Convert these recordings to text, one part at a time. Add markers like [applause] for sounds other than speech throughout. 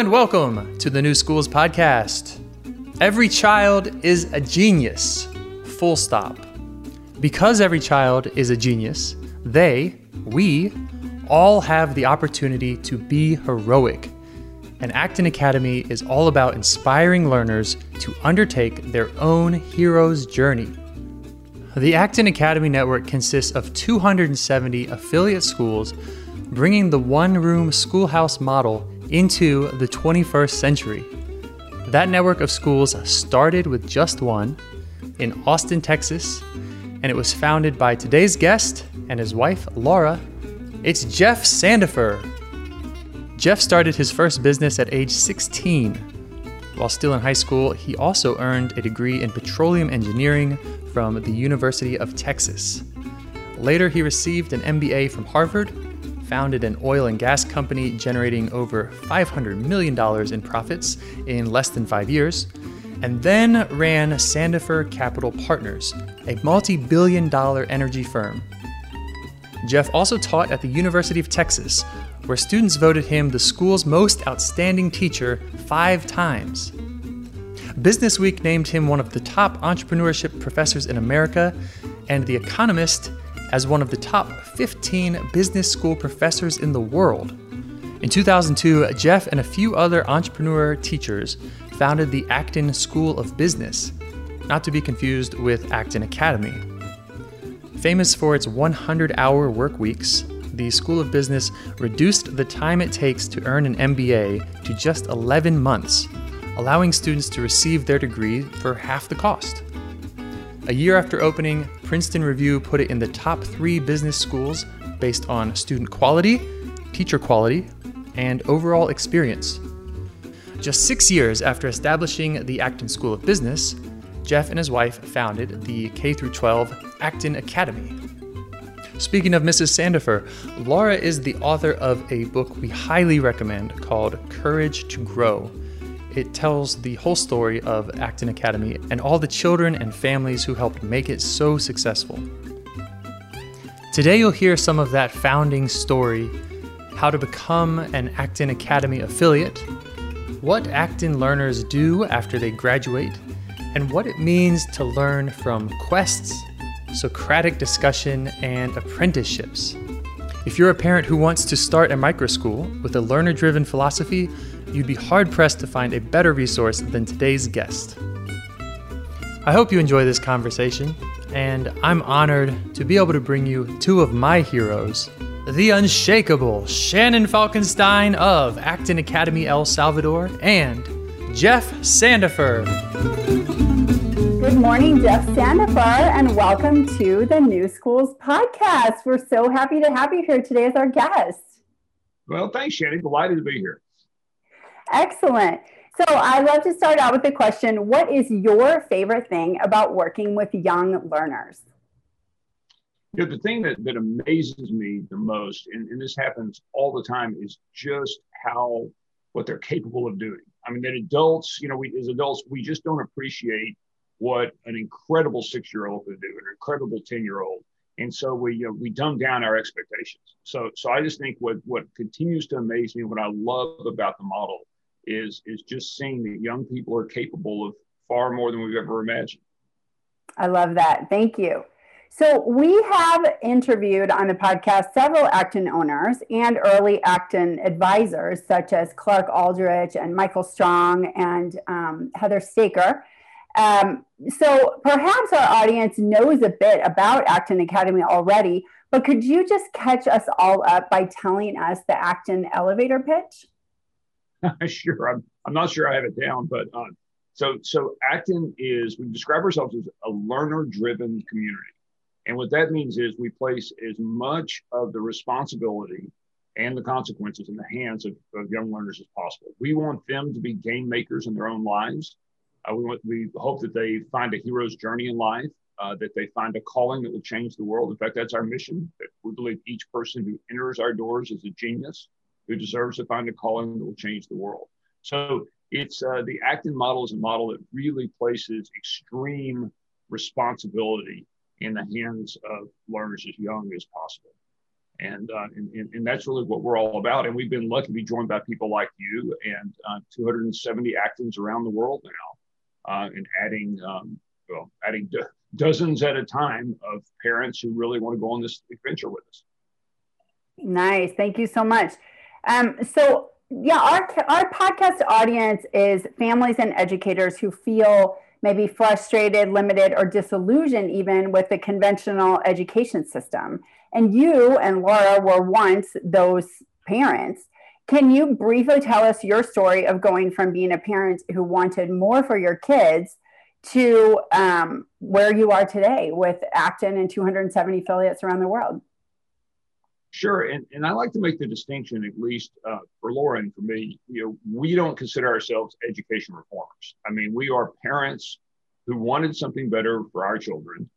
and welcome to the New Schools Podcast. Every child is a genius, full stop. Because every child is a genius, they, we, all have the opportunity to be heroic. And Acton Academy is all about inspiring learners to undertake their own hero's journey. The Acton Academy Network consists of 270 affiliate schools, bringing the one room schoolhouse model into the 21st century. That network of schools started with just one in Austin, Texas, and it was founded by today's guest and his wife, Laura. It's Jeff Sandefer. Jeff started his first business at age 16. While still in high school, he also earned a degree in petroleum engineering from the University of Texas. Later, he received an MBA from Harvard founded an oil and gas company generating over $500 million in profits in less than five years, and then ran Sandefer Capital Partners, a multi billion dollar energy firm. Jeff also taught at the University of Texas, where students voted him the school's most outstanding teacher five times. Business Week named him one of the top entrepreneurship professors in America, and The Economist as one of the top 15 business school professors in the world. In 2002, Jeff and a few other entrepreneur teachers founded the Acton School of Business, not to be confused with Acton Academy. Famous for its 100 hour work weeks, the School of Business reduced the time it takes to earn an MBA to just 11 months, allowing students to receive their degree for half the cost. A year after opening, Princeton Review put it in the top three business schools based on student quality, teacher quality, and overall experience. Just six years after establishing the Acton School of Business, Jeff and his wife founded the K 12 Acton Academy. Speaking of Mrs. Sandefer, Laura is the author of a book we highly recommend called Courage to Grow it tells the whole story of Acton Academy and all the children and families who helped make it so successful. Today, you'll hear some of that founding story how to become an Acton Academy affiliate, what Acton learners do after they graduate, and what it means to learn from quests, Socratic discussion, and apprenticeships. If you're a parent who wants to start a micro school with a learner driven philosophy, you'd be hard pressed to find a better resource than today's guest. I hope you enjoy this conversation, and I'm honored to be able to bring you two of my heroes the unshakable Shannon Falkenstein of Acton Academy El Salvador and Jeff Sandefer. Good morning, Jeff Sandefer, and welcome to the New Schools podcast. We're so happy to have you here today as our guest. Well, thanks, Shannon. Delighted to be here. Excellent. So I love to start out with the question What is your favorite thing about working with young learners? You know, the thing that, that amazes me the most, and, and this happens all the time, is just how what they're capable of doing. I mean, that adults, you know, we as adults, we just don't appreciate what an incredible six year old could do, an incredible 10 year old. And so we you know, we dumb down our expectations. So so I just think what what continues to amaze me, what I love about the model is is just seeing that young people are capable of far more than we've ever imagined. I love that. Thank you. So, we have interviewed on the podcast several Acton owners and early Acton advisors, such as Clark Aldrich and Michael Strong and um, Heather Staker. Um, so, perhaps our audience knows a bit about Acton Academy already, but could you just catch us all up by telling us the Acton elevator pitch? [laughs] sure. I'm, I'm not sure I have it down, but uh, so so Acton is we describe ourselves as a learner-driven community, and what that means is we place as much of the responsibility and the consequences in the hands of, of young learners as possible. We want them to be game makers in their own lives. Uh, we want we hope that they find a hero's journey in life. Uh, that they find a calling that will change the world. In fact, that's our mission. That we believe each person who enters our doors is a genius who deserves to find a calling that will change the world. So it's uh, the Acton model is a model that really places extreme responsibility in the hands of learners as young as possible. And, uh, and, and, that's really what we're all about. And we've been lucky to be joined by people like you and uh, 270 Actons around the world now, uh, and adding, um, well, adding do- dozens at a time of parents who really want to go on this adventure with us. Nice. Thank you so much. Um, so, yeah, our, our podcast audience is families and educators who feel maybe frustrated, limited, or disillusioned even with the conventional education system. And you and Laura were once those parents. Can you briefly tell us your story of going from being a parent who wanted more for your kids to um, where you are today with Acton and 270 affiliates around the world? Sure, and, and I like to make the distinction, at least uh, for Laura and for me. You know, we don't consider ourselves education reformers. I mean, we are parents who wanted something better for our children,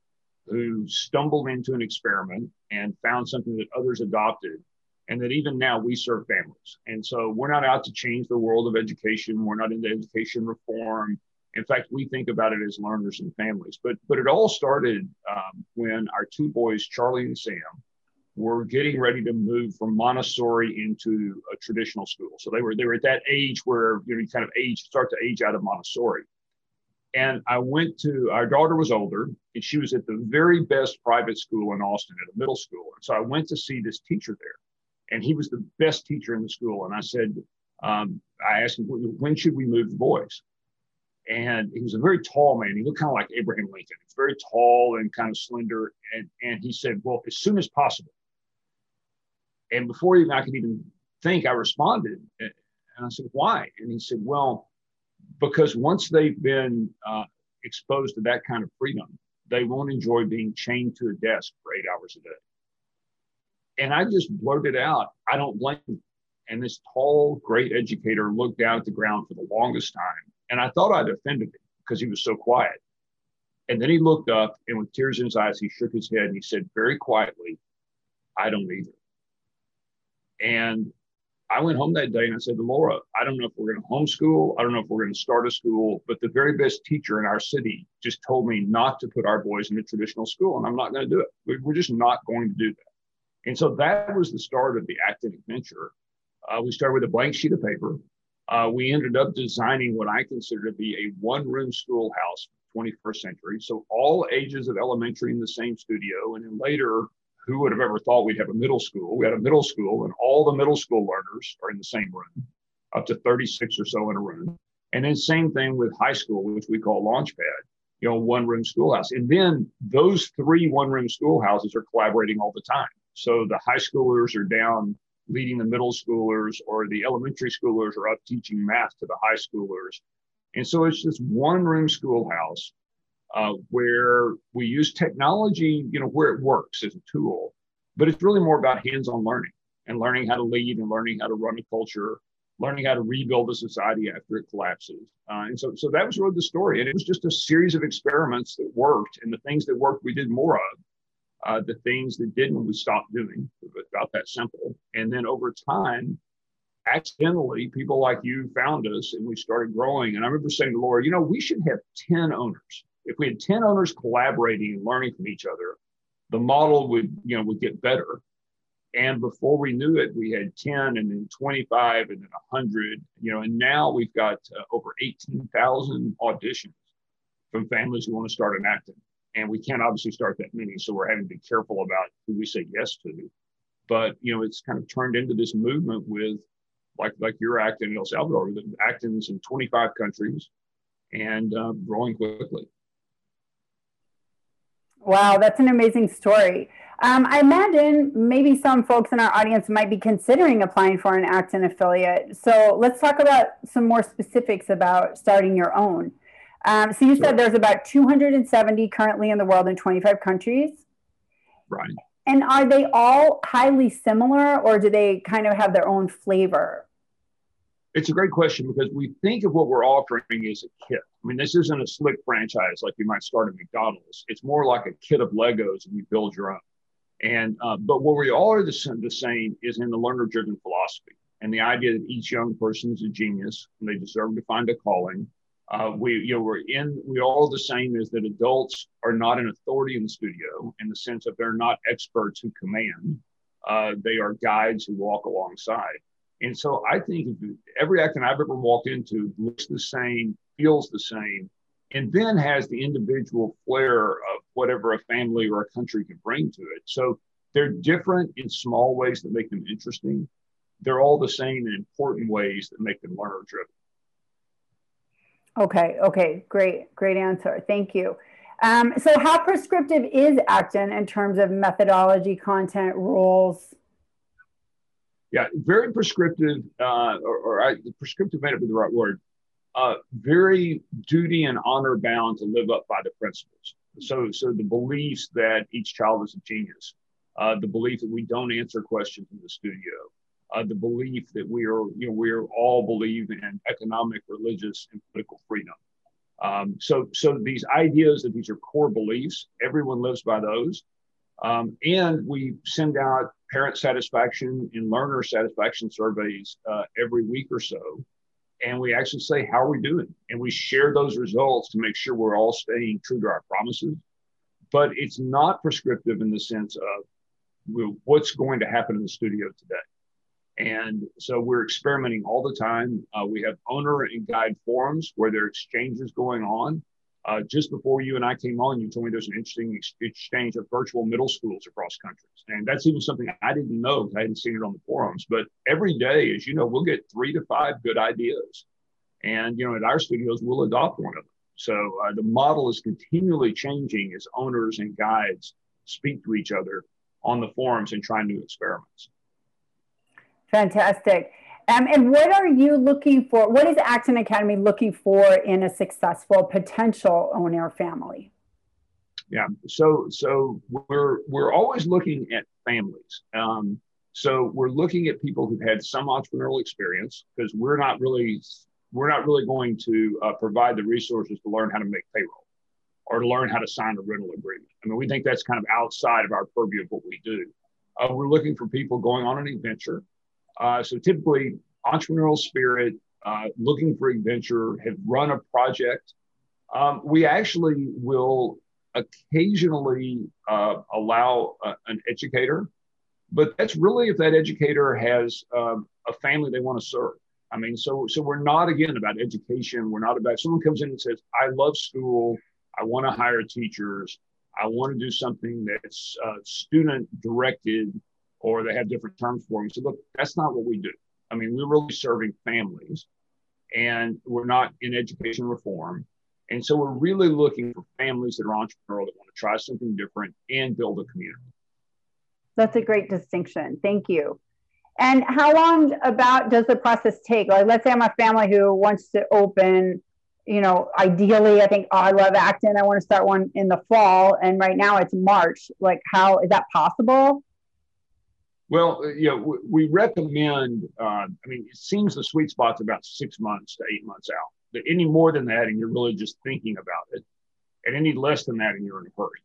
who stumbled into an experiment and found something that others adopted, and that even now we serve families. And so we're not out to change the world of education. We're not into education reform. In fact, we think about it as learners and families. But but it all started um, when our two boys, Charlie and Sam were getting ready to move from Montessori into a traditional school. So they were they were at that age where you know you kind of age start to age out of Montessori. And I went to our daughter was older and she was at the very best private school in Austin at a middle school. And so I went to see this teacher there, and he was the best teacher in the school. And I said, um, I asked him when should we move the boys. And he was a very tall man. He looked kind of like Abraham Lincoln. He's very tall and kind of slender. And, and he said, Well, as soon as possible. And before even I could even think, I responded. And I said, why? And he said, well, because once they've been uh, exposed to that kind of freedom, they won't enjoy being chained to a desk for eight hours a day. And I just blurted out, I don't blame you. And this tall, great educator looked down at the ground for the longest time. And I thought I'd offended him because he was so quiet. And then he looked up and with tears in his eyes, he shook his head and he said very quietly, I don't either. And I went home that day and I said to Laura, I don't know if we're going to homeschool. I don't know if we're going to start a school, but the very best teacher in our city just told me not to put our boys in a traditional school, and I'm not going to do it. We're just not going to do that. And so that was the start of the Acton adventure. Uh, we started with a blank sheet of paper. Uh, we ended up designing what I consider to be a one room schoolhouse 21st century. So all ages of elementary in the same studio. And then later, who would have ever thought we'd have a middle school? We had a middle school, and all the middle school learners are in the same room, up to 36 or so in a room. And then same thing with high school, which we call Launchpad, you know, one room schoolhouse. And then those three one room schoolhouses are collaborating all the time. So the high schoolers are down leading the middle schoolers, or the elementary schoolers are up teaching math to the high schoolers. And so it's just one room schoolhouse uh, where we use technology, you know, where it works as a tool, but it's really more about hands-on learning and learning how to lead and learning how to run a culture, learning how to rebuild a society after it collapses. Uh, and so, so that was really the story. And it was just a series of experiments that worked, and the things that worked, we did more of. Uh, the things that didn't, we stopped doing. About that simple. And then over time, accidentally, people like you found us, and we started growing. And I remember saying to Laura, you know, we should have ten owners if we had 10 owners collaborating and learning from each other, the model would, you know, would get better. And before we knew it, we had 10 and then 25 and then 100, you know, and now we've got uh, over 18,000 auditions from families who want to start an Acton. And we can't obviously start that many. So we're having to be careful about who we say yes to. But, you know, it's kind of turned into this movement with like, like your Acton in El Salvador, Actons in 25 countries and uh, growing quickly. Wow, that's an amazing story. Um, I imagine maybe some folks in our audience might be considering applying for an Acton affiliate. So let's talk about some more specifics about starting your own. Um, so you said there's about 270 currently in the world in 25 countries. Right. And are they all highly similar or do they kind of have their own flavor? It's a great question because we think of what we're offering as a kit. I mean, this isn't a slick franchise like you might start at McDonald's. It's more like a kit of Legos and you build your own. And uh, but what we all are the, the same is in the learner-driven philosophy and the idea that each young person is a genius and they deserve to find a calling. Uh, we you know we're in we all the same is that adults are not an authority in the studio in the sense that they're not experts who command. Uh, they are guides who walk alongside. And so I think every Acton I've ever walked into looks the same, feels the same, and then has the individual flair of whatever a family or a country can bring to it. So they're different in small ways that make them interesting. They're all the same in important ways that make them learner driven. Okay, okay, great, great answer. Thank you. Um, so, how prescriptive is Acton in terms of methodology, content, rules? Yeah, very prescriptive, uh, or, or I, prescriptive may not be the right word. Uh, very duty and honor bound to live up by the principles. So, so the beliefs that each child is a genius, uh, the belief that we don't answer questions in the studio, uh, the belief that we are, you know, we are all believe in economic, religious, and political freedom. Um, so, so these ideas that these are core beliefs, everyone lives by those. Um, and we send out parent satisfaction and learner satisfaction surveys uh, every week or so. And we actually say, how are we doing? And we share those results to make sure we're all staying true to our promises. But it's not prescriptive in the sense of what's going to happen in the studio today. And so we're experimenting all the time. Uh, we have owner and guide forums where there are exchanges going on. Uh, just before you and I came on, you told me there's an interesting ex- exchange of virtual middle schools across countries. And that's even something I didn't know I hadn't seen it on the forums. But every day, as you know, we'll get three to five good ideas. And, you know, at our studios, we'll adopt one of them. So uh, the model is continually changing as owners and guides speak to each other on the forums and try new experiments. Fantastic. Um, and what are you looking for? What is Acton Academy looking for in a successful potential owner family? Yeah, so so we're we're always looking at families. Um, so we're looking at people who've had some entrepreneurial experience because we're not really we're not really going to uh, provide the resources to learn how to make payroll or to learn how to sign a rental agreement. I mean, we think that's kind of outside of our purview of what we do. Uh, we're looking for people going on an adventure uh, so typically, entrepreneurial spirit, uh, looking for adventure, have run a project. Um, we actually will occasionally uh, allow a, an educator, but that's really if that educator has um, a family they want to serve. I mean, so so we're not again about education. We're not about someone comes in and says, "I love school. I want to hire teachers. I want to do something that's uh, student directed." Or they have different terms for them. So look, that's not what we do. I mean, we're really serving families and we're not in education reform. And so we're really looking for families that are entrepreneurial that want to try something different and build a community. That's a great distinction. Thank you. And how long about does the process take? Like, let's say I'm a family who wants to open, you know, ideally, I think, oh, I love Acton. I want to start one in the fall. And right now it's March. Like, how is that possible? Well, uh, you know, we recommend. Uh, I mean, it seems the sweet spot's about six months to eight months out. Any more than that, and you're really just thinking about it, and any less than that, and you're in a hurry.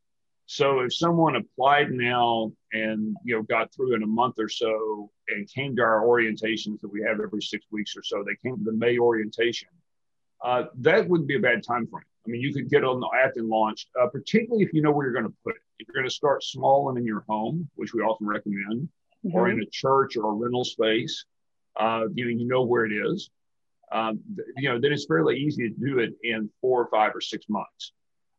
So if someone applied now and you know got through in a month or so and came to our orientations that we have every six weeks or so, they came to the May orientation. Uh, that wouldn't be a bad time frame. I mean, you could get on the Acton launched, uh, particularly if you know where you're going to put it. If you're going to start small and in your home, which we often recommend, mm-hmm. or in a church or a rental space, uh, you know, you know where it is. Um, you know, then it's fairly easy to do it in four or five or six months.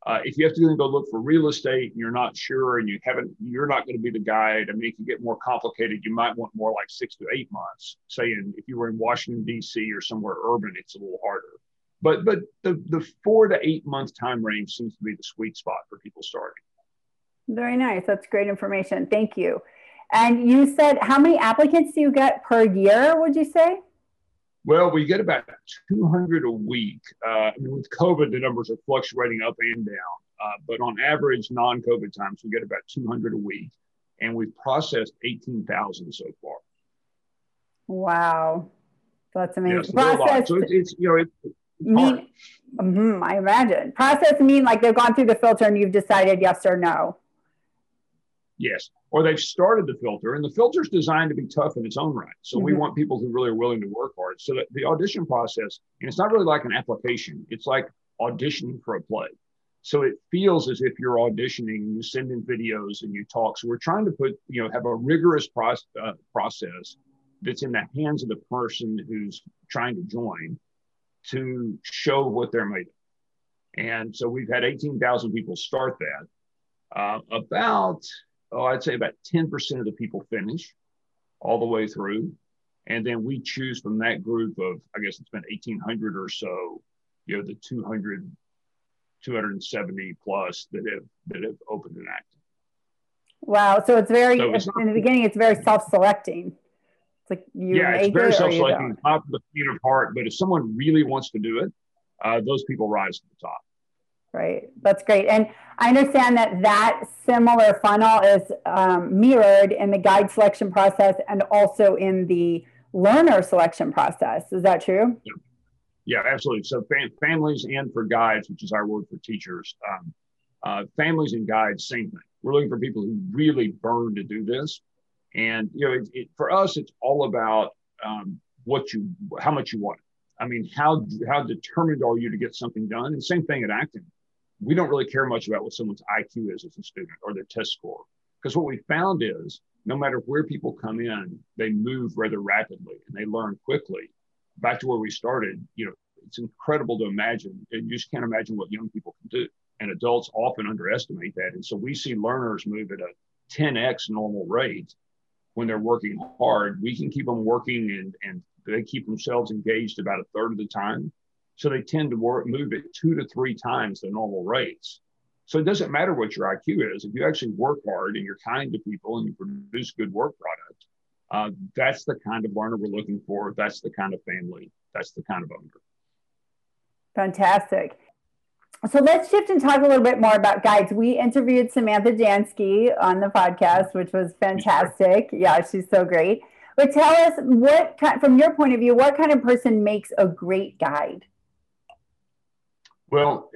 Uh, if you have to go look for real estate and you're not sure and you haven't, you're not going to be the guide. I mean, it can get more complicated. You might want more like six to eight months. Saying if you were in Washington D.C. or somewhere urban, it's a little harder. But but the the four to eight month time range seems to be the sweet spot for people starting. Very nice. That's great information. Thank you. And you said, how many applicants do you get per year, would you say? Well, we get about 200 a week. Uh, I mean, with COVID, the numbers are fluctuating up and down. Uh, but on average, non COVID times, we get about 200 a week. And we've processed 18,000 so far. Wow. That's amazing. Yes, Process, so it's, it's, you know, it, mean, mm-hmm, I imagine. Process mean like they've gone through the filter and you've decided yes or no. Yes. Or they've started the filter, and the filter is designed to be tough in its own right. So mm-hmm. we want people who really are willing to work hard. So that the audition process, and it's not really like an application, it's like auditioning for a play. So it feels as if you're auditioning, you send in videos and you talk. So we're trying to put, you know, have a rigorous process, uh, process that's in the hands of the person who's trying to join to show what they're made of. And so we've had 18,000 people start that. Uh, about, oh, I'd say about 10% of the people finish all the way through. And then we choose from that group of, I guess it's been 1,800 or so, you know, the 200, 270 plus that have that have opened an Acton. Wow. So it's very, so it's in the beginning, it's very self-selecting. It's like you yeah, it's very self-selecting. It's not the feet of heart, but if someone really wants to do it, uh, those people rise to the top. Right. That's great. And I understand that that similar funnel is um, mirrored in the guide selection process and also in the learner selection process. Is that true? Yeah, yeah absolutely. So fam- families and for guides, which is our word for teachers, um, uh, families and guides, same thing. We're looking for people who really burn to do this. And, you know, it, it, for us, it's all about um, what you, how much you want. I mean, how, how determined are you to get something done? And same thing at Acton we don't really care much about what someone's IQ is as a student or their test score. Because what we found is no matter where people come in, they move rather rapidly and they learn quickly. Back to where we started, you know, it's incredible to imagine. And you just can't imagine what young people can do. And adults often underestimate that. And so we see learners move at a 10x normal rate when they're working hard. We can keep them working and, and they keep themselves engaged about a third of the time. So they tend to work, move at two to three times the normal rates. So it doesn't matter what your IQ is. If you actually work hard and you're kind to people and you produce good work product, uh, that's the kind of learner we're looking for. That's the kind of family. That's the kind of owner. Fantastic. So let's shift and talk a little bit more about guides. We interviewed Samantha Jansky on the podcast, which was fantastic. Yeah, she's so great. But tell us what, from your point of view, what kind of person makes a great guide? Well,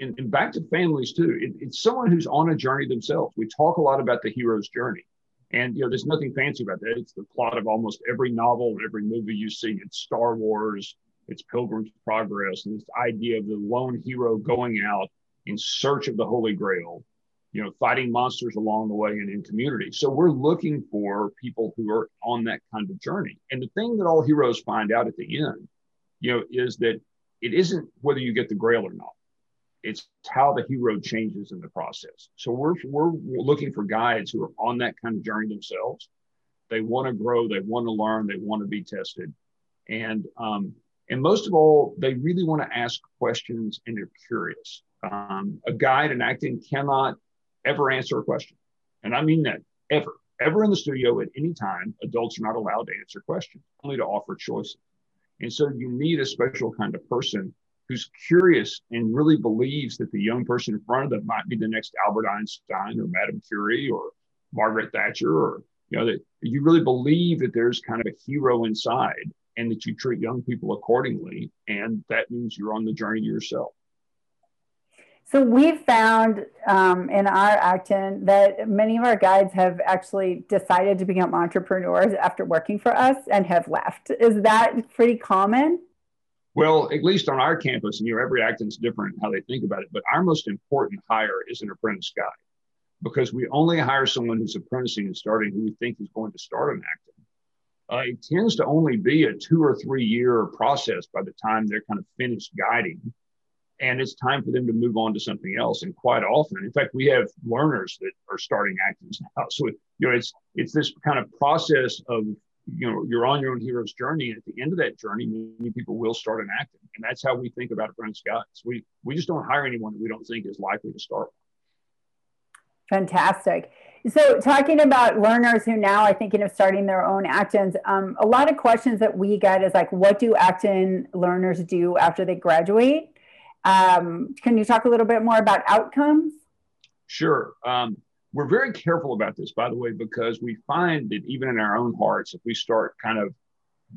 and, back to families too. It, it's someone who's on a journey themselves. We talk a lot about the hero's journey, and you know, there's nothing fancy about that. It's the plot of almost every novel and every movie you see. It's Star Wars. It's Pilgrim's Progress, and this idea of the lone hero going out in search of the Holy Grail. You know, fighting monsters along the way and in community. So we're looking for people who are on that kind of journey. And the thing that all heroes find out at the end, you know, is that it isn't whether you get the grail or not. It's how the hero changes in the process. So we're, we're looking for guides who are on that kind of journey themselves. They want to grow, they want to learn, they want to be tested. And, um, and most of all, they really want to ask questions and they're curious. Um, a guide in Acton cannot ever answer a question. And I mean that ever, ever in the studio at any time, adults are not allowed to answer questions, only to offer choices. And so you need a special kind of person who's curious and really believes that the young person in front of them might be the next Albert Einstein or Madame Curie or Margaret Thatcher or you know that you really believe that there's kind of a hero inside and that you treat young people accordingly. And that means you're on the journey yourself so we've found um, in our Acton that many of our guides have actually decided to become entrepreneurs after working for us and have left. Is that pretty common? Well, at least on our campus, and you know, every Acton's different how they think about it, but our most important hire is an apprentice guide because we only hire someone who's apprenticing and starting who we think is going to start an Acton. Uh, it tends to only be a two or three year process by the time they're kind of finished guiding and it's time for them to move on to something else. And quite often, in fact, we have learners that are starting Actons [laughs] now. So you know, it's it's this kind of process of you know you're on your own hero's journey. And at the end of that journey, many people will start an Acton, and that's how we think about apprentice guides. We we just don't hire anyone that we don't think is likely to start. Fantastic. So, talking about learners who now are thinking of starting their own Actons, um, a lot of questions that we get is like, what do Acton learners do after they graduate? Um, can you talk a little bit more about outcomes? Sure. Um, we're very careful about this, by the way, because we find that even in our own hearts, if we start kind of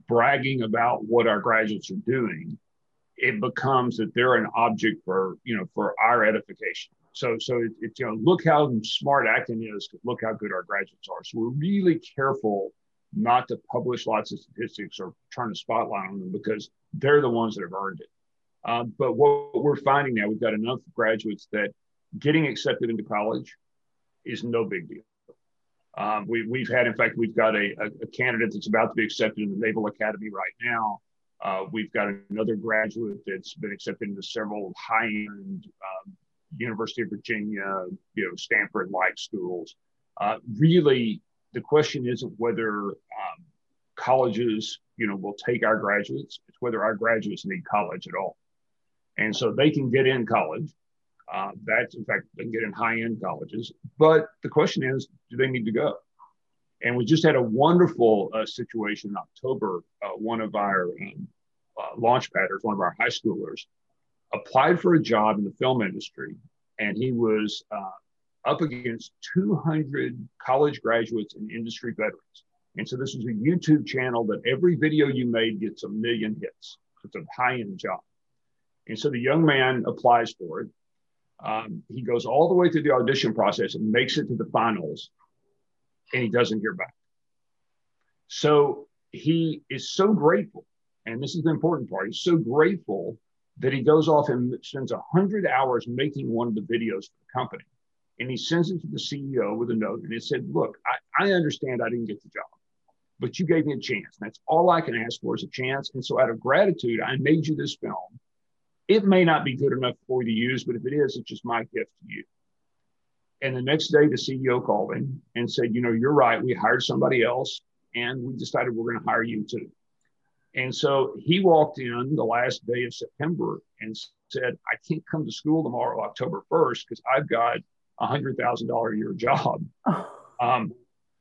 bragging about what our graduates are doing, it becomes that they're an object for you know for our edification. So so it, it you know look how smart Acton is. Look how good our graduates are. So we're really careful not to publish lots of statistics or turn a spotlight on them because they're the ones that have earned it. Uh, but what we're finding now, we've got enough graduates that getting accepted into college is no big deal. Um, we, we've had, in fact, we've got a, a, a, candidate that's about to be accepted in the Naval Academy right now. Uh, we've got another graduate that's been accepted into several high-end um, University of Virginia, you know, Stanford-like schools. Uh, really, the question isn't whether um, colleges, you know, will take our graduates. It's whether our graduates need college at all. And so they can get in college. Uh, that's in fact they can get in high-end colleges. But the question is, do they need to go? And we just had a wonderful uh, situation in October. Uh, one of our um, uh, launch padders, one of our high schoolers, applied for a job in the film industry, and he was uh, up against 200 college graduates and industry veterans. And so this was a YouTube channel that every video you made gets a million hits. It's a high-end job. And so the young man applies for it. Um, he goes all the way through the audition process and makes it to the finals, and he doesn't hear back. So he is so grateful, and this is the important part. He's so grateful that he goes off and spends 100 hours making one of the videos for the company. And he sends it to the CEO with a note, and it said, Look, I, I understand I didn't get the job but you gave me a chance. That's all I can ask for is a chance. And so, out of gratitude, I made you this film. It may not be good enough for you to use, but if it is, it's just my gift to you. And the next day, the CEO called him and said, You know, you're right. We hired somebody else and we decided we're going to hire you too. And so he walked in the last day of September and said, I can't come to school tomorrow, October 1st, because I've got a $100,000 a year job. [laughs] Um,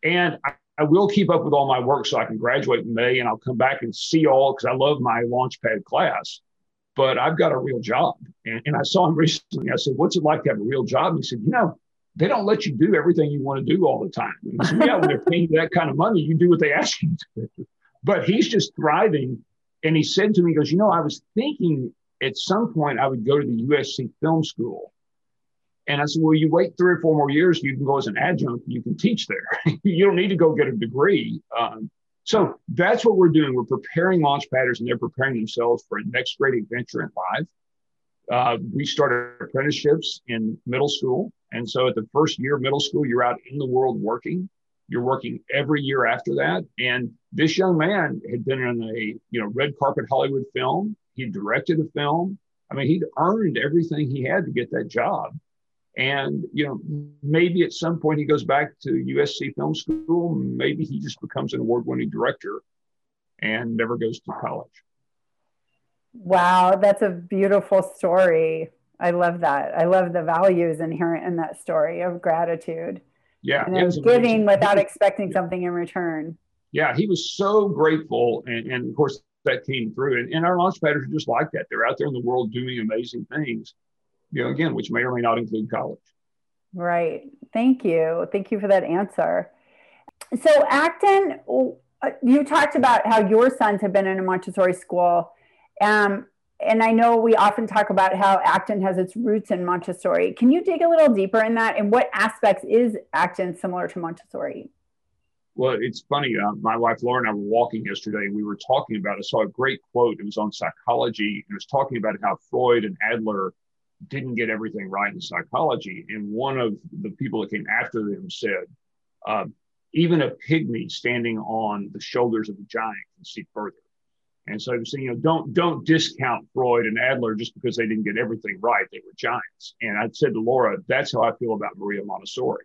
and I, I will keep up with all my work so I can graduate in May and I'll come back and see all because I love my Launchpad class. But I've got a real job. And, and I saw him recently. I said, What's it like to have a real job? And he said, You know, they don't let you do everything you want to do all the time. And I said, Yeah, when they're paying you that kind of money, you do what they ask you to do. But he's just thriving. And he said to me, He goes, You know, I was thinking at some point I would go to the USC Film School and I said, well, you wait three or four more years, you can go as an adjunct, you can teach there. [laughs] you don't need to go get a degree. Um, so that's what we're doing. We're preparing launch padders and they're preparing themselves for a next great adventure in life. Uh, we started apprenticeships in middle school. And so at the first year of middle school, you're out in the world working. You're working every year after that. And this young man had been in a you know red carpet Hollywood film. He directed a film. I mean, he'd earned everything he had to get that job. And you know, maybe at some point he goes back to USC Film School. Maybe he just becomes an award-winning director and never goes to college. Wow, that's a beautiful story. I love that. I love the values inherent in that story of gratitude. Yeah, and giving without expecting something in return. Yeah, he was so grateful, and, and of course that came through. And, and our launch padders are just like that. They're out there in the world doing amazing things you know, again, which may or may not include college. Right. Thank you. Thank you for that answer. So, Acton, uh, you talked about how your sons have been in a Montessori school. Um, and I know we often talk about how Acton has its roots in Montessori. Can you dig a little deeper in that? And what aspects is Acton similar to Montessori? Well, it's funny. Uh, my wife Laura and I were walking yesterday, and we were talking about. I saw a great quote. It was on psychology, and it was talking about how Freud and Adler didn't get everything right in psychology. And one of the people that came after them said, uh, even a pygmy standing on the shoulders of a giant can see further. And so, so, you know, don't don't discount Freud and Adler just because they didn't get everything right. They were giants. And I said to Laura, that's how I feel about Maria Montessori.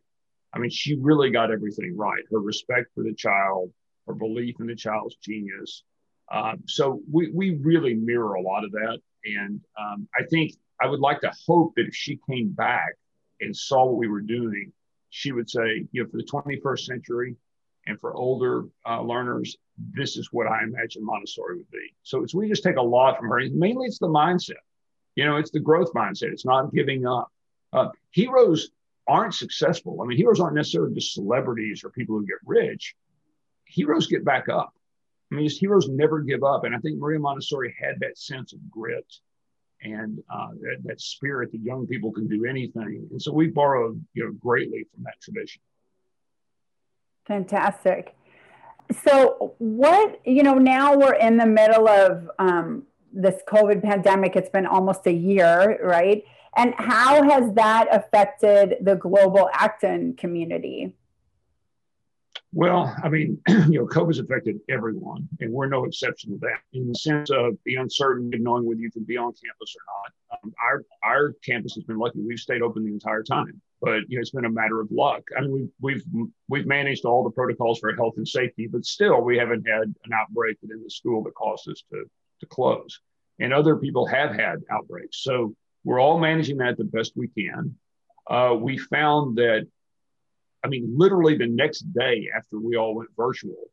I mean, she really got everything right. Her respect for the child, her belief in the child's genius. Uh, so we we really mirror a lot of that. And um, I think I would like to hope that if she came back and saw what we were doing, she would say, you know, for the 21st century and for older uh, learners, this is what I imagine Montessori would be. So it's we just take a lot from her. Mainly, it's the mindset. You know, it's the growth mindset. It's not giving up. Uh, heroes aren't successful. I mean, heroes aren't necessarily just celebrities or people who get rich. Heroes get back up. I mean, heroes never give up. And I think Maria Montessori had that sense of grit and uh, that, that, spirit that young people can do anything. And so we borrowed, you know, greatly from that tradition. Fantastic. So what, you know, now we're in the middle of um, this COVID pandemic. It's been almost a year, right? And how has that affected the global Acton community? Well, I mean, [clears throat] you know, COVID's affected everyone, and we're no exception to that. In the sense of the uncertainty of knowing whether you can be on campus or not. Um, our our campus has been lucky; we've stayed open the entire time. But you know, it's been a matter of luck. I mean, we've we've we've managed all the protocols for health and safety, but still, we haven't had an outbreak within the school that caused us to to close. And other people have had outbreaks, so we're all managing that the best we can. Uh, we found that I mean, literally the next day after we all went virtual,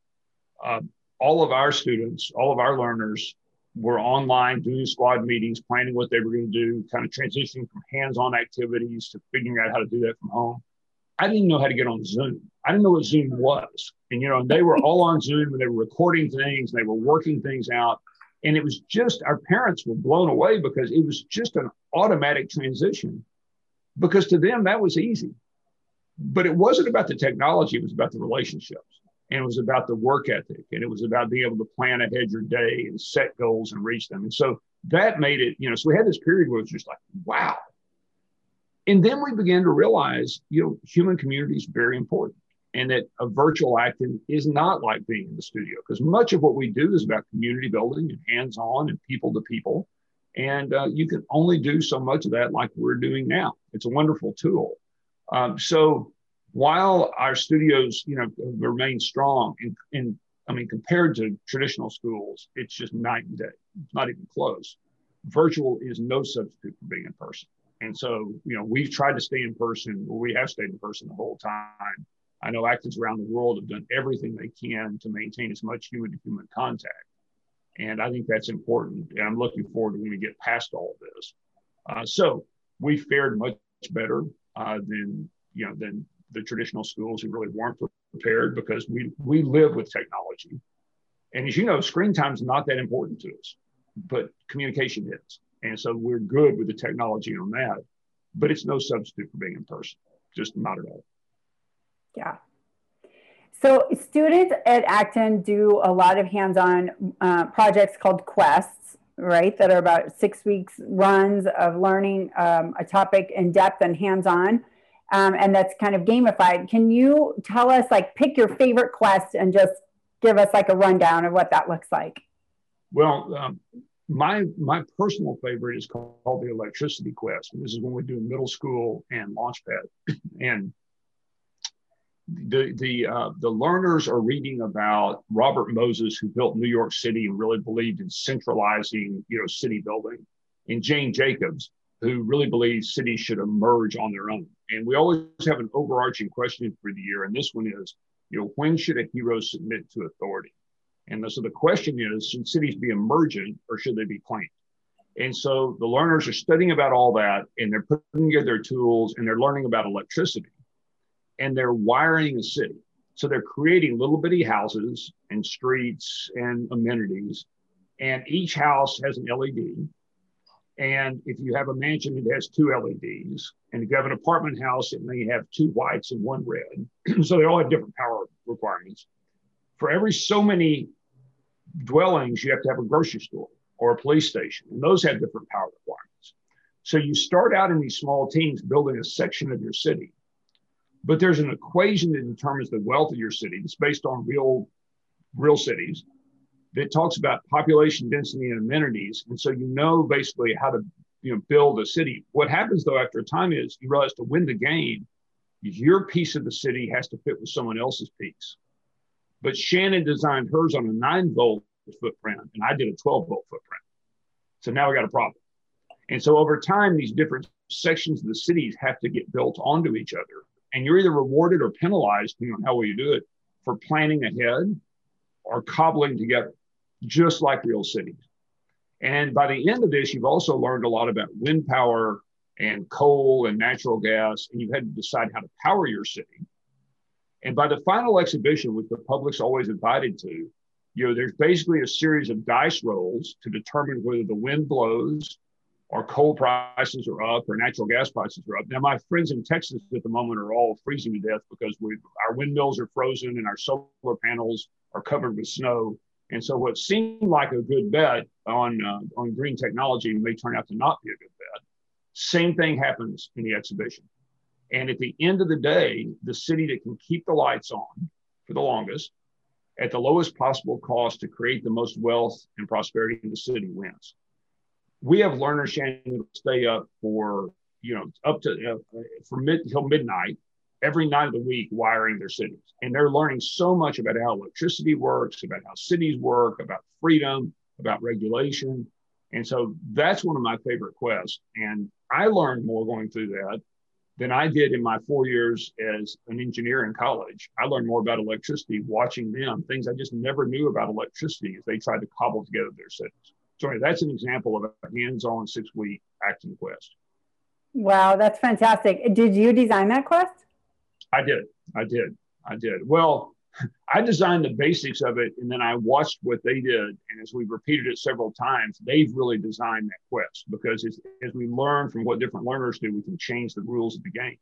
uh, all of our students, all of our learners were online doing squad meetings, planning what they were going to do, kind of transitioning from hands on activities to figuring out how to do that from home. I didn't know how to get on Zoom. I didn't know what Zoom was. And, you know, they were all on Zoom and they were recording things, they were working things out. And it was just, our parents were blown away because it was just an automatic transition because to them that was easy but it wasn't about the technology, it was about the relationships. And it was about the work ethic. And it was about being able to plan ahead your day and set goals and reach them. And so that made it, you know, so we had this period where it was just like, wow. And then we began to realize, you know, human community is very important and that a virtual Acton is not like being in the studio because much of what we do is about community building and hands on and people to people. And uh, you can only do so much of that like we're doing now. It's a wonderful tool. Um, so while our studios, you know, remain strong in, I mean, compared to traditional schools, it's just night and day. It's not even close. Virtual is no substitute for being in person. And so, you know, we've tried to stay in person, or we have stayed in person the whole time. I know Actons around the world have done everything they can to maintain as much human to human contact. And I think that's important. And I'm looking forward to when we get past all of this. Uh, so we fared much better uh, than you know than the traditional schools who really weren't prepared because we we live with technology, and as you know, screen time is not that important to us, but communication is, and so we're good with the technology on that, but it's no substitute for being in person, just not at all. Yeah. So students at Acton do a lot of hands-on uh, projects called quests, right? That are about six weeks runs of learning um, a topic in depth and hands-on um, and that's kind of gamified. Can you tell us, like, pick your favorite quest and just give us like a rundown of what that looks like? Well, um, my my personal favorite is called the electricity quest. This is when we do middle school and launchpad, [clears throat] and the the uh, the learners are reading about Robert Moses, who built New York City and really believed in centralizing, you know, city building, and Jane Jacobs, who really believes cities should emerge on their own. And we always have an overarching question for the year. And this one is, you know, when should a hero submit to authority? And so the question is, should cities be emergent or should they be planned? And so the learners are studying about all that and they're putting together their tools and they're learning about electricity and they're wiring a city. So they're creating little bitty houses and streets and amenities. And each house has an LED and if you have a mansion, it has two LEDs. And if you have an apartment house, it may have two whites and one red. [clears throat] so they all have different power requirements. For every so many dwellings, you have to have a grocery store or a police station, and those have different power requirements. So you start out in these small teams building a section of your city, but there's an equation that determines the wealth of your city. It's based on real, real cities that talks about population density and amenities. And so you know basically how to you know build a city. What happens though after a time is you realize to win the game, your piece of the city has to fit with someone else's piece. But Shannon designed hers on a nine volt footprint, and I did a 12 volt footprint. So now we got a problem. And so over time, these different sections of the cities have to get built onto each other. And you're either rewarded or penalized, depending on how well you do it, for planning ahead or cobbling together just like real cities. And by the end of this, you've also learned a lot about wind power and coal and natural gas, and you've had to decide how to power your city. And by the final exhibition, which the public's always invited to, you know, there's basically a series of dice rolls to determine whether the wind blows or coal prices are up or natural gas prices are up. Now, my friends in Texas at the moment are all freezing to death because we our windmills are frozen and our solar panels are covered with snow And so what seemed like a good bet on, uh, on green technology may turn out to not be a good bet. Same thing happens in the exhibition. And at the end of the day, the city that can keep the lights on for the longest at the lowest possible cost to create the most wealth and prosperity in the city wins. We have learners, Shannon, stay up for, you know, up to uh, for mid till midnight every night of the week wiring their cities. And they're learning so much about how electricity works, about how cities work, about freedom, about regulation. And so that's one of my favorite quests. And I learned more going through that than I did in my four years as an engineer in college. I learned more about electricity watching them, things I just never knew about electricity as they tried to cobble together their cities. So anyway, that's an example of a hands-on six-week Acton quest. Wow, that's fantastic. Did you design that quest? I did. I did. I did. Well, I designed the basics of it and then I watched what they did. And as we've repeated it several times, they've really designed that quest because as, as we learn from what different learners do, we can change the rules of the game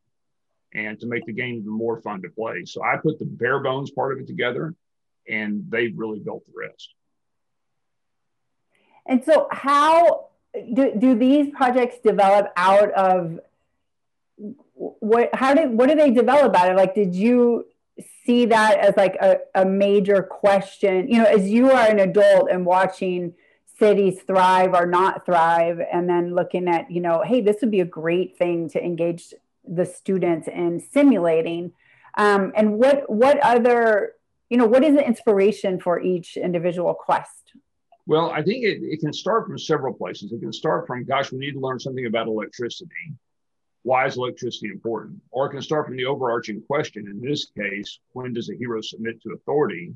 and to make the game even more fun to play. So I put the bare bones part of it together and they've really built the rest. And so, how do, do these projects develop out of what how did what do they develop out of? like did you see that as like a, a major question you know as you are an adult and watching cities thrive or not thrive and then looking at you know hey this would be a great thing to engage the students in simulating um, and what what other you know what is the inspiration for each individual quest well i think it, it can start from several places it can start from gosh we need to learn something about electricity why is electricity important? Or it can start from the overarching question. In this case, when does a hero submit to authority?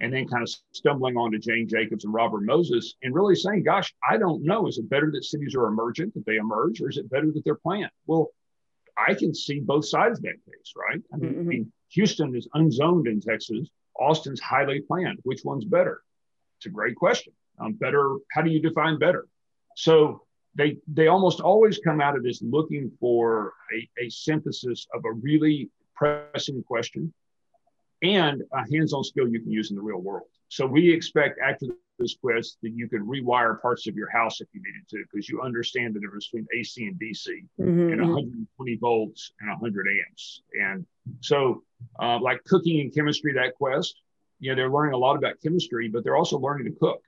And then kind of stumbling onto Jane Jacobs and Robert Moses and really saying, gosh, I don't know. Is it better that cities are emergent, that they emerge, or is it better that they're planned? Well, I can see both sides of that case, right? I mean, mm-hmm. I mean Houston is unzoned in Texas. Austin's highly planned. Which one's better? It's a great question. Um, better, how do you define better? So they they almost always come out of this looking for a, a synthesis of a really pressing question and a hands-on skill you can use in the real world. So we expect after this quest that you could rewire parts of your house if you needed to, because you understand the difference between AC and DC mm-hmm. and 120 volts and 100 amps. And so, uh, like cooking and chemistry, that quest, you know, they're learning a lot about chemistry, but they're also learning to cook.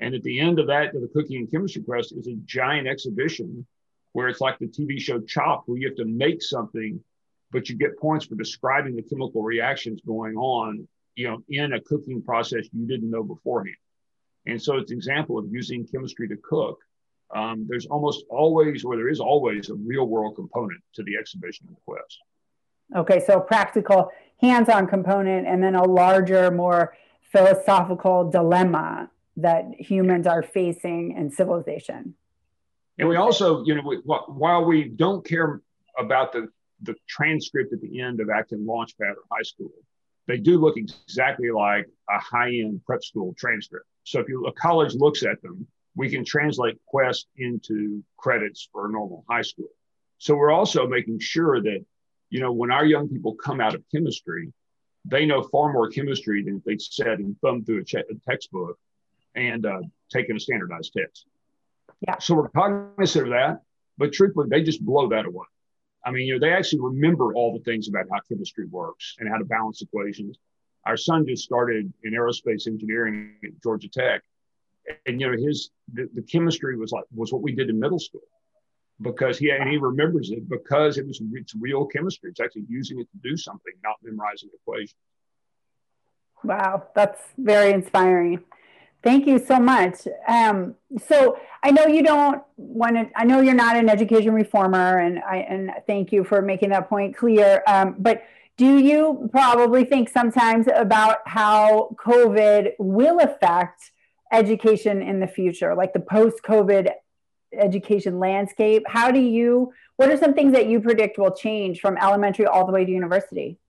And at the end of that, the cooking and chemistry quest is a giant exhibition where it's like the TV show Chop, where you have to make something, but you get points for describing the chemical reactions going on, you know, in a cooking process you didn't know beforehand. And so it's an example of using chemistry to cook. Um, there's almost always, or there is always, a real world component to the exhibition and quest. Okay, so practical, hands-on component, and then a larger, more philosophical dilemma that humans are facing in civilization. And we also, you know, we, while we don't care about the, the transcript at the end of Acton Launchpad or high school, they do look exactly like a high-end prep school transcript. So if you, a college looks at them, we can translate Quest into credits for a normal high school. So we're also making sure that, you know, when our young people come out of chemistry, they know far more chemistry than if they sat and thumbed through a, che- a textbook and uh, taking a standardized test. Yeah. So we're cognizant of that, but truthfully, they just blow that away. I mean, you know, they actually remember all the things about how chemistry works and how to balance equations. Our son just started in aerospace engineering at Georgia Tech, and you know, his the, the chemistry was like was what we did in middle school because he and he remembers it because it was it's real chemistry. It's actually using it to do something, not memorizing equations. Wow, that's very inspiring. Thank you so much. Um, so I know you don't want to. I know you're not an education reformer, and I and thank you for making that point clear. Um, but do you probably think sometimes about how COVID will affect education in the future, like the post-COVID education landscape? How do you? What are some things that you predict will change from elementary all the way to university?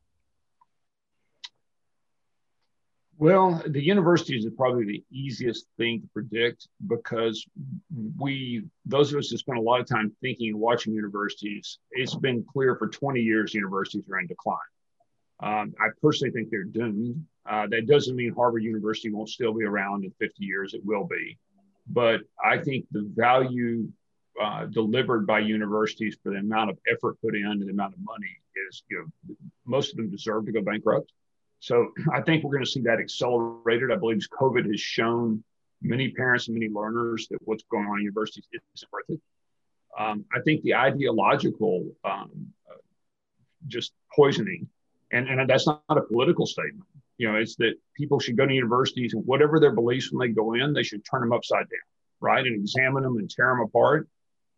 Well, the universities is probably the easiest thing to predict because we, those of us that spend a lot of time thinking and watching universities, it's been clear for 20 years universities are in decline. Um, I personally think they're doomed. Uh, that doesn't mean Harvard University won't still be around in 50 years. It will be. But I think the value uh, delivered by universities for the amount of effort put in and the amount of money is, you know, most of them deserve to go bankrupt. So [clears throat] I think we're going to see that accelerated. I believe COVID has shown many parents and many learners that what's going on in universities isn't worth it. Um, I think the ideological um, uh, just poisoning, and, and that's not a political statement. You know, it's that people should go to universities and whatever their beliefs when they go in, they should turn them upside down, right, and examine them and tear them apart.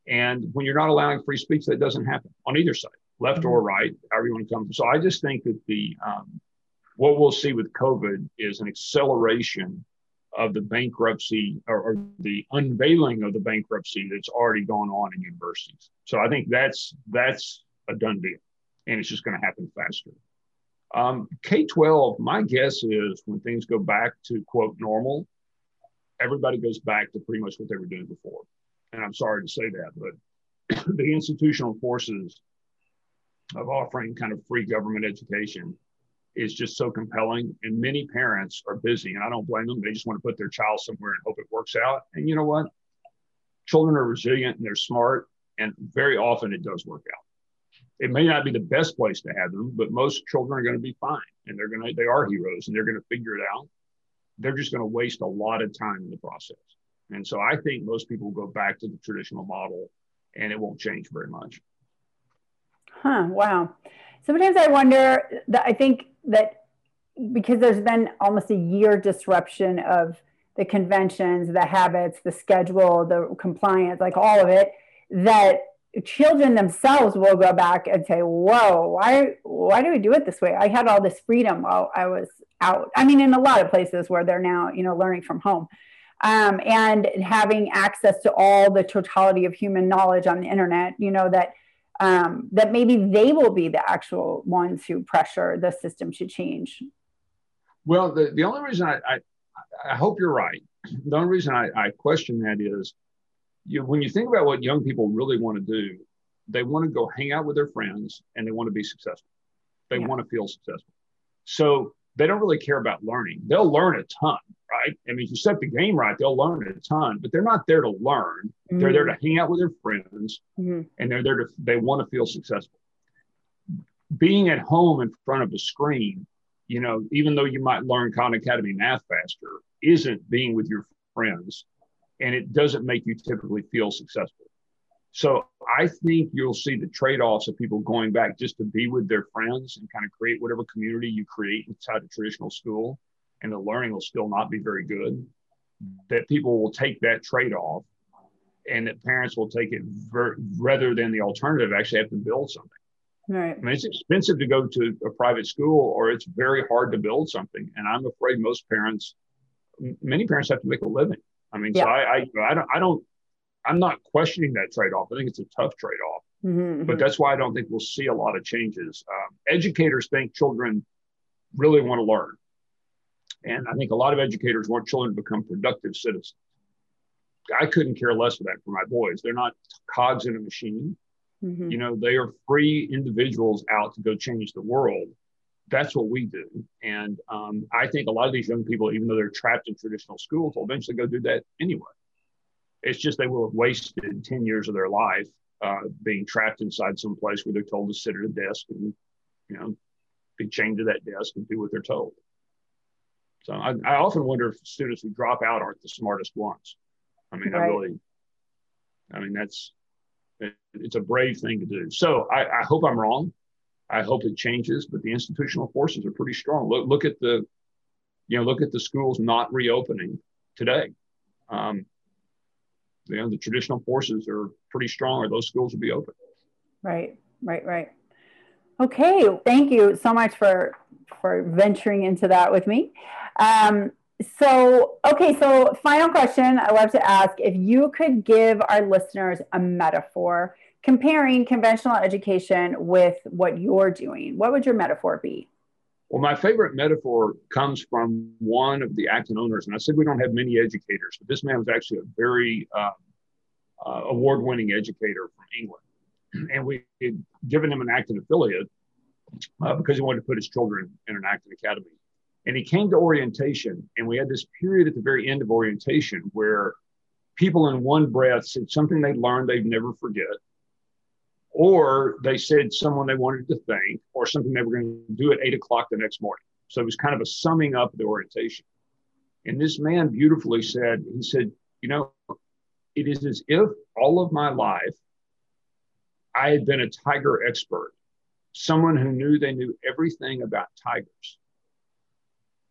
And when you're not allowing free speech, that doesn't happen on either side, left or mm-hmm. right, however you want to come. So I just think that the um, what we'll see with COVID is an acceleration of the bankruptcy or, or, the unveiling of the bankruptcy that's already gone on in universities. So I think that's that's a done deal, and it's just going to happen faster. Um, K 12, my guess is when things go back to quote normal, everybody goes back to pretty much what they were doing before. And I'm sorry to say that, but [clears throat] the institutional forces of offering kind of free government education is just so compelling. And many parents are busy, and I don't blame them. They just want to put their child somewhere and hope it works out. And you know what? Children are resilient and they're smart, and very often it does work out. It may not be the best place to have them, but most children are going to be fine, and they're going to they are heroes, and they're going to figure it out. They're just going to waste a lot of time in the process. And so I think most people go back to the traditional model, and it won't change very much. Huh? Wow. Sometimes I wonder that I think that because there's been almost a year disruption of the conventions, the habits, the schedule, the compliance, like all of it, that children themselves will go back and say, "Whoa, why why do we do it this way? I had all this freedom while I was out." I mean, in a lot of places where they're now, you know, learning from home. Um, and having access to all the totality of human knowledge on the internet, you know, that um, that maybe they will be the actual ones who pressure the system to change. Well, the, the only reason I, I, I hope you're right. The only reason I, I question that is you, when you think about what young people really want to do, they want to go hang out with their friends and they want to be successful. They yeah. want to feel successful. So they don't really care about learning. They'll learn a ton, right? I mean, if you set the game right, they'll learn a ton, but they're not there to learn. Mm-hmm. They're there to hang out with their friends mm-hmm. and they're there to, they want to feel successful. Being at home in front of a screen, you know, even though you might learn Khan Academy math faster, isn't being with your friends and it doesn't make you typically feel successful. So I think you'll see the trade-offs of people going back just to be with their friends and kind of create whatever community you create inside a traditional school, and the learning will still not be very good. That people will take that trade-off, and that parents will take it ver- rather than the alternative. Actually, have to build something. Right. I mean, it's expensive to go to a private school, or it's very hard to build something. And I'm afraid most parents, many parents, have to make a living. I mean, yeah. so I, I, I don't, I don't I'm not questioning that trade off. I think it's a tough trade off, mm-hmm, but mm-hmm. that's why I don't think we'll see a lot of changes. Um, educators think children really want to learn. And I think a lot of educators want children to become productive citizens. I couldn't care less for that for my boys. They're not cogs in a machine. Mm-hmm. You know, they are free individuals out to go change the world. That's what we do. And um, I think a lot of these young people, even though they're trapped in traditional schools, will eventually go do that anyway. It's just they will have wasted 10 years of their life uh, being trapped inside some place where they're told to sit at a desk and, you know, be chained to that desk and do what they're told. So I, I often wonder if students who drop out aren't the smartest ones. I mean, right. I really, I mean, that's, it, it's a brave thing to do. So I, I hope I'm wrong. I hope it changes, but the institutional forces are pretty strong. Look, look at the, you know, look at the schools not reopening today. Um, you know the traditional forces are pretty strong, or those schools will be open. Right, right, right. Okay, thank you so much for for venturing into that with me. Um, so, okay, so final question I love to ask if you could give our listeners a metaphor comparing conventional education with what you're doing, what would your metaphor be? Well, my favorite metaphor comes from one of the Acton owners. And I said we don't have many educators, but this man was actually a very uh, uh, award winning educator from England. [clears throat] And we had given him an Acton affiliate uh, because he wanted to put his children in an Acton academy. And he came to orientation, and we had this period at the very end of orientation where people in one breath said something they learned they'd never forget, or they said someone they wanted to thank, or something they were going to do at eight o'clock the next morning. So it was kind of a summing up of the orientation. And this man beautifully said, he said, you know, it is as if all of my life I had been a tiger expert, someone who knew they knew everything about tigers.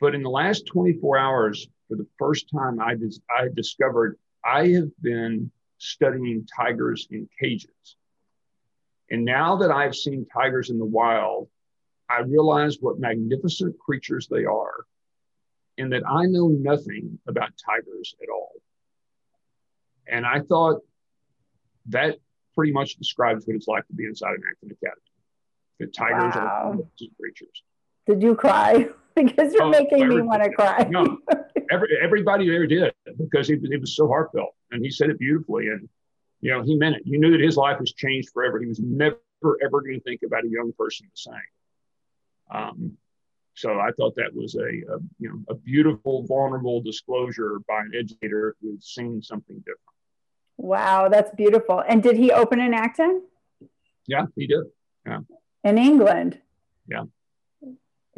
But in the last 24 hours, for the first time, I, dis- I discovered I have been studying tigers in cages. And now that I've seen tigers in the wild, I realize what magnificent creatures they are, and that I know nothing about tigers at all. And I thought that pretty much describes what it's like to be inside an Acton Academy. The tigers wow. are creatures. Did you cry? [laughs] because you're oh, making me want to cry. no, [laughs] every, everybody there did because it, it was so heartfelt, and he said it beautifully, and you know he meant it. You knew that his life was changed forever. He was never ever going to think about a young person the same. Um, so I thought that was a, a, you know a beautiful, vulnerable disclosure by an educator who's seen something different. Wow, that's beautiful. And did he open in Acton? Yeah, he did. Yeah. In England. Yeah.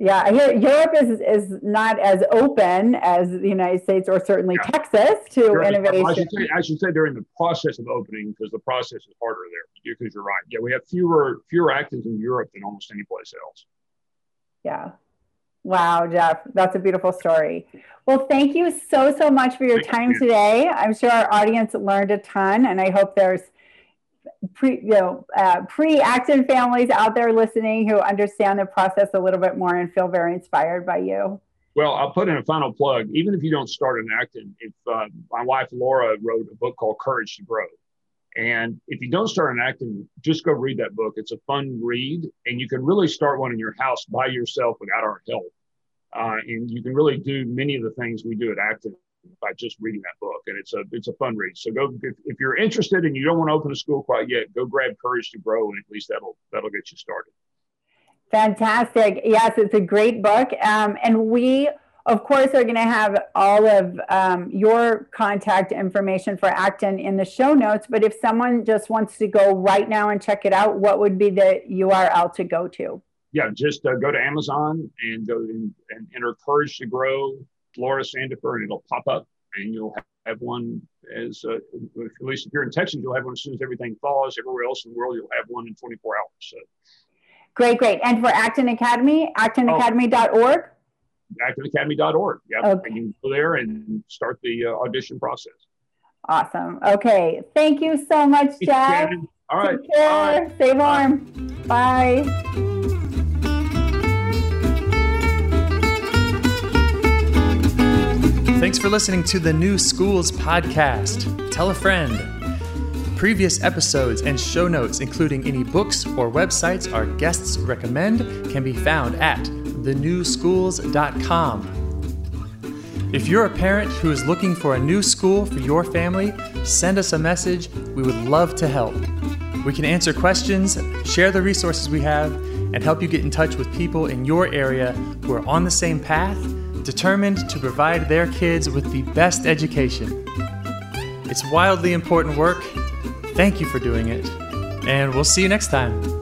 Yeah, I hear Europe is is not as open as the United States or certainly yeah. Texas to sure. innovation. I should, say, I should say they're in the process of opening because the process is harder there. Because you're right. Yeah, we have fewer fewer Actons in Europe than almost any place else. Yeah. Wow, Jeff, that's a beautiful story. Well, thank you so, so much for your thank time you. today. I'm sure our audience learned a ton, and I hope there's pre, you know, uh, pre-Acton families out there listening who understand the process a little bit more and feel very inspired by you. Well, I'll put in a final plug. Even if you don't start an Acton, if uh, my wife Laura wrote a book called Courage to Grow, and if you don't start an Acton, just go read that book. It's a fun read, and you can really start one in your house by yourself without our help. Uh, and you can really do many of the things we do at Acton by just reading that book. And it's a it's a fun read. So go if, if you're interested and you don't want to open a school quite yet, go grab Courage to Grow, and at least that'll that'll get you started. Fantastic. Yes, it's a great book, um, and we of course, are going to have all of um, your contact information for Acton in the show notes. But if someone just wants to go right now and check it out, what would be the URL to go to? Yeah, just uh, go to Amazon and go in, and enter Courage to Grow, Laura Sandefer, and it'll pop up, and you'll have one as uh, at least if you're in Texas, you'll have one as soon as everything thaws. Everywhere else in the world, you'll have one in 24 hours. So. Great, great. And for Acton Academy, actonacademy.org. Oh actonacademy.org. Yeah, okay. you can go there and start the uh, audition process. Awesome. Okay. Thank you so much, Jeff. All right. Take care. Stay warm. Bye. Bye. Thanks for listening to the New Schools Podcast. Tell a friend. Previous episodes and show notes, including any books or websites our guests recommend, can be found at thenewschools.com. If you're a parent who is looking for a new school for your family, send us a message. We would love to help. We can answer questions, share the resources we have, and help you get in touch with people in your area who are on the same path, determined to provide their kids with the best education. It's wildly important work. Thank you for doing it, and we'll see you next time.